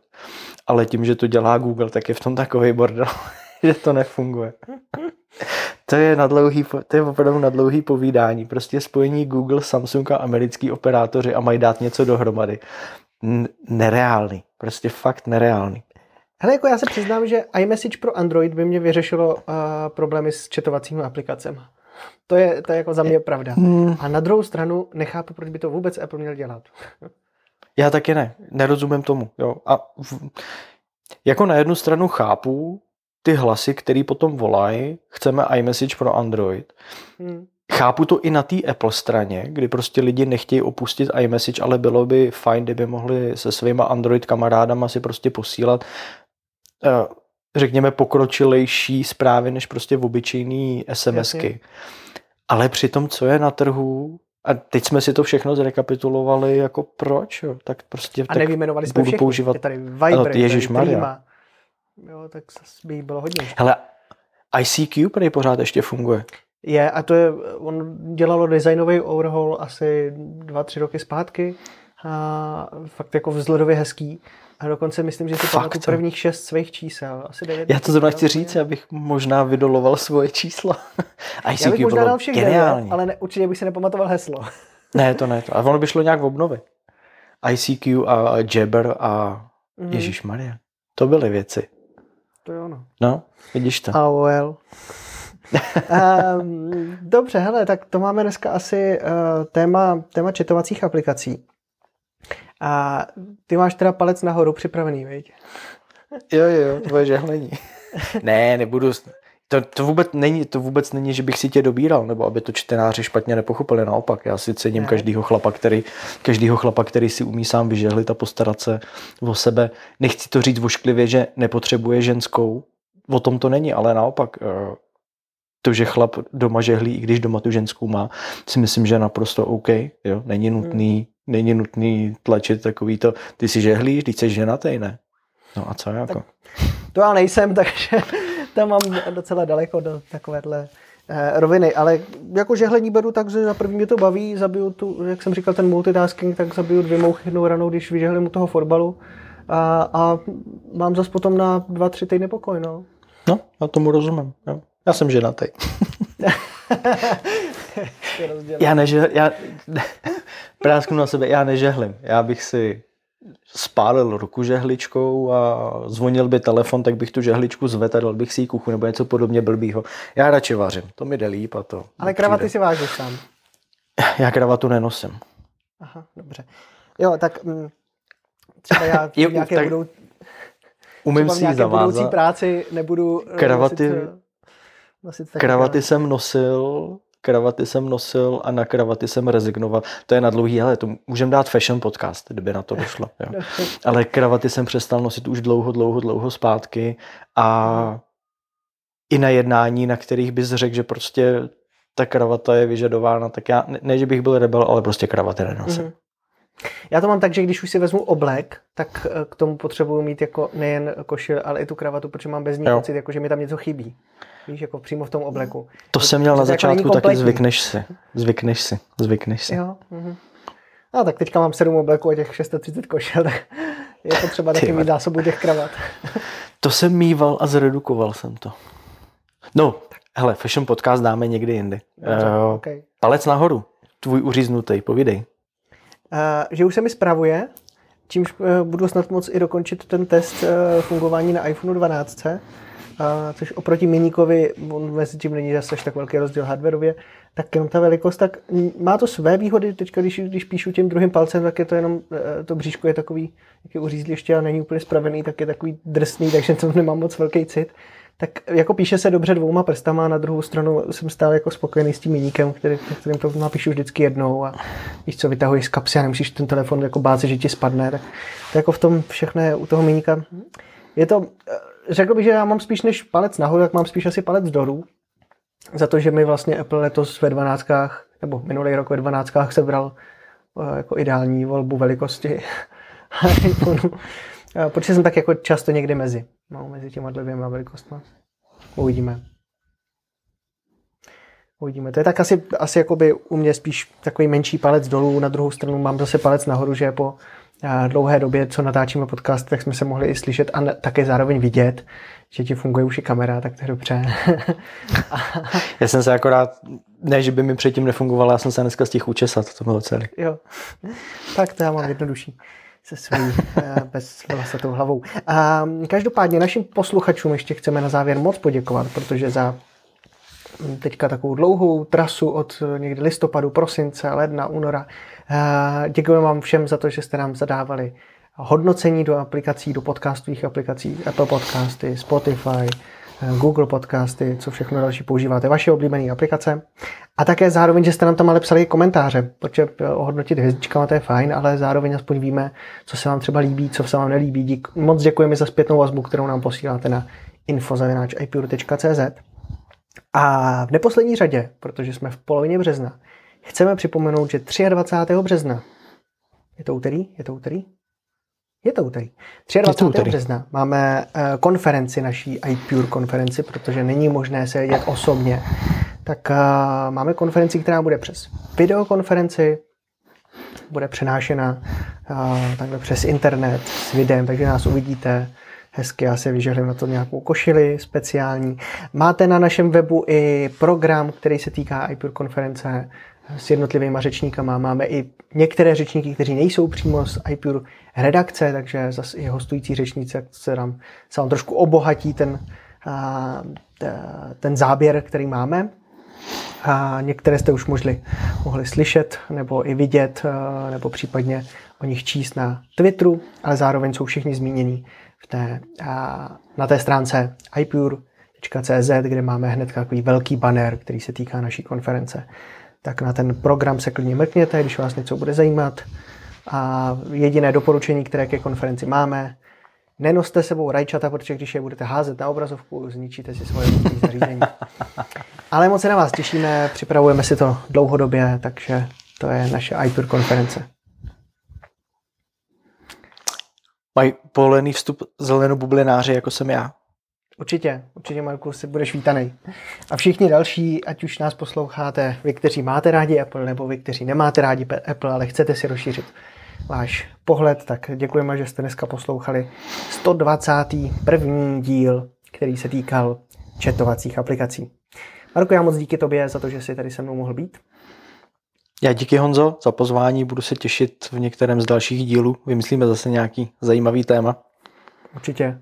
ale tím, že to dělá Google, tak je v tom takový bordel, že to nefunguje. To je, na dlouhý, to je opravdu na dlouhý povídání. Prostě spojení Google, Samsung a americký operátoři a mají dát něco dohromady. Nereálný. Prostě fakt nereálný. Hele, jako já se přiznám, že iMessage pro Android by mě vyřešilo uh, problémy s četovacími aplikacemi. To je, to je jako za mě pravda. Hmm. A na druhou stranu nechápu, proč by to vůbec Apple měl dělat. Já taky ne. Nerozumím tomu. Jo. A v, jako na jednu stranu chápu, ty hlasy, který potom volají, chceme iMessage pro Android. Hmm. Chápu to i na té Apple straně, kdy prostě lidi nechtějí opustit iMessage, ale bylo by fajn, kdyby mohli se svýma Android kamarádama si prostě posílat uh, řekněme pokročilejší zprávy než prostě v obyčejný SMSky. Jasně. Ale přitom, co je na trhu, a teď jsme si to všechno zrekapitulovali, jako proč, jo? tak prostě a nevyjmenovali jsme všechny. používat. Je tady Viber, ano, Ježíš Maria jo, tak by bylo hodně. Hele, ICQ prý pořád ještě funguje. Je, a to je, on dělalo designový overhaul asi dva, tři roky zpátky. A fakt jako vzhledově hezký. A dokonce myslím, že si pamatuju prvních šest svých čísel. Asi devět. Já to zrovna chci říct, abych možná vydoloval svoje čísla. ICQ Já bych možná dal všech geniální. Ale ne, určitě bych si nepamatoval heslo. ne, to ne. To. A ono by šlo nějak v obnovy. ICQ a Jabber a mm. Ježíš Maria. To byly věci. To je ono. No, vidíš to. AOL. Um, dobře, hele, tak to máme dneska asi uh, téma, téma četovacích aplikací. A ty máš teda palec nahoru připravený, viď? Jo, jo, tvoje žehlení. ne, nebudu, to, to, vůbec není, to vůbec není, že bych si tě dobíral, nebo aby to čtenáři špatně nepochopili. Naopak, já si cením ne. každýho chlapa, který, každýho chlapa, který si umí sám vyžehlit a postarat se o sebe. Nechci to říct vošklivě, že nepotřebuje ženskou. O tom to není, ale naopak eh, to, že chlap doma žehlí, i když doma tu ženskou má, si myslím, že je naprosto OK. Jo? Není nutný, hmm. není nutný tlačit takový to, ty si žehlíš, když jsi ženatý, ne? No a co jako? Tak to já nejsem, takže tam mám docela daleko do takovéhle eh, roviny, ale jako žehlení beru tak, že za první mě to baví, zabiju tu, jak jsem říkal, ten multitasking, tak zabiju dvě mouchy jednou ranou, když vyžehlím u toho fotbalu a, a mám zase potom na dva, tři týdny pokoj, no. No, já tomu rozumím, jo. Já jsem ženatý. já neže, já, prásknu na sebe, já nežehlím. Já bych si spálil ruku žehličkou a zvonil by telefon, tak bych tu žehličku zvedl dal bych si ji kuchu nebo něco podobně blbýho. Já radši vařím, to mi jde líp a to. Ale kravaty si vážíš sám. Já kravatu nenosím. Aha, dobře. Jo, tak mm, třeba já jo, nějaké tak budou... Umím si ji zavázat. budoucí práci nebudu kravaty, nosit, nosit kravaty jsem nosil kravaty jsem nosil a na kravaty jsem rezignoval. To je na dlouhý, ale to můžeme dát fashion podcast, kdyby na to došlo. Jo. Ale kravaty jsem přestal nosit už dlouho, dlouho, dlouho zpátky a i na jednání, na kterých bys řekl, že prostě ta kravata je vyžadována, tak já, ne, ne že bych byl rebel, ale prostě kravaty nenosím. Mm-hmm. Já to mám tak, že když už si vezmu oblek, tak eh, k tomu potřebuju mít jako nejen košil, ale i tu kravatu, protože mám bez ní jo. pocit, jako že mi tam něco chybí. Víš, jako přímo v tom obleku. To jsem měl na jako začátku jako taky zvykneš si. Zvykneš si. Zvykneš si. Jo. Mhm. No tak teďka mám sedm obleků a těch 630 košel, tak je potřeba taky mít zásobu těch kravat. to jsem mýval a zredukoval jsem to. No, hele, Fashion Podcast dáme někdy jindy. Dobře, uh, okay. Palec nahoru, tvůj uříznutý, povídej. Uh, že už se mi spravuje, čímž uh, budu snad moc i dokončit ten test uh, fungování na iPhone 12 a což oproti miníkovi, on mezi tím není zase tak velký rozdíl hardwareově, tak jenom ta velikost, tak má to své výhody, teďka když, když píšu tím druhým palcem, tak je to jenom, e, to bříško je takový, jak je uřízliště a není úplně spravený, tak je takový drsný, takže to nemám moc velký cit. Tak jako píše se dobře dvouma prstama, na druhou stranu jsem stále jako spokojený s tím miníkem, který, kterým to napíšu vždycky jednou a víš co, vytahuješ z kapsy a nemusíš ten telefon jako bát že ti spadne, tak to jako v tom všechno je u toho miníka. Je to, řekl bych, že já mám spíš než palec nahoru, tak mám spíš asi palec dolů. Za to, že mi vlastně Apple letos ve 12, nebo minulý rok ve 12 sebral uh, jako ideální volbu velikosti iPhoneu. Protože jsem tak jako často někdy mezi. No, mezi těma dvěma velikostmi. Uvidíme. Uvidíme. To je tak asi, asi jakoby u mě spíš takový menší palec dolů, na druhou stranu mám zase palec nahoru, že po dlouhé době, co natáčíme podcast, tak jsme se mohli i slyšet a také zároveň vidět, že ti funguje už i kamera, tak to je dobře. já jsem se akorát, ne, že by mi předtím nefungovala, já jsem se dneska stihl učesat, to bylo celé. Jo, tak to já mám jednodušší se svojí eh, bez vlasatou hlavou. A každopádně našim posluchačům ještě chceme na závěr moc poděkovat, protože za teďka takovou dlouhou trasu od někdy listopadu, prosince, ledna, února. Eh, děkujeme vám všem za to, že jste nám zadávali hodnocení do aplikací, do podcastových aplikací, Apple Podcasty, Spotify, eh, Google Podcasty, co všechno další používáte, vaše oblíbené aplikace. A také zároveň, že jste nám tam ale psali komentáře, protože eh, ohodnotit hvězdičkama to je fajn, ale zároveň aspoň víme, co se vám třeba líbí, co se vám nelíbí. Dík, moc děkujeme za zpětnou vazbu, kterou nám posíláte na info.ipure.cz. A v neposlední řadě, protože jsme v polovině března, chceme připomenout, že 23. března, je to úterý? Je to úterý? Je to úterý. 23. úterý. března máme eh, konferenci, naší iPure konferenci, protože není možné se jet osobně. Tak uh, máme konferenci, která bude přes videokonferenci, bude přenášena uh, takhle přes internet s videem, takže nás uvidíte hezky, já se vyžehlím na to nějakou košili speciální. Máte na našem webu i program, který se týká iPure konference s jednotlivými řečníkama. Máme i některé řečníky, kteří nejsou přímo z iPure redakce, takže zase i hostující řečníci se nám, se vám trošku obohatí ten, ten záběr, který máme. A některé jste už mohli, mohli slyšet nebo i vidět, nebo případně o nich číst na Twitteru, ale zároveň jsou všichni zmíněni v té, na té stránce ipure.cz, kde máme hned takový velký banner, který se týká naší konference. Tak na ten program se klidně mrkněte, když vás něco bude zajímat. A jediné doporučení, které ke konferenci máme, nenoste sebou rajčata, protože když je budete házet na obrazovku, zničíte si svoje zařízení. Ale moc se na vás těšíme, připravujeme si to dlouhodobě, takže to je naše iPure konference. mají povolený vstup zelenobublináři, jako jsem já. Určitě, určitě, Marku, si budeš vítaný. A všichni další, ať už nás posloucháte, vy, kteří máte rádi Apple, nebo vy, kteří nemáte rádi Apple, ale chcete si rozšířit váš pohled, tak děkujeme, že jste dneska poslouchali 121. díl, který se týkal četovacích aplikací. Marku, já moc díky tobě za to, že jsi tady se mnou mohl být. Já díky Honzo za pozvání, budu se těšit v některém z dalších dílů. Vymyslíme zase nějaký zajímavý téma. Určitě.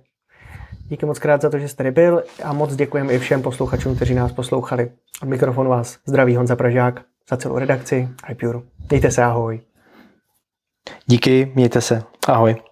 Díky moc krát za to, že jste tady byl a moc děkujeme i všem posluchačům, kteří nás poslouchali. Od mikrofonu vás zdraví Honza Pražák za celou redakci iPure. Mějte se, ahoj. Díky, mějte se. Ahoj.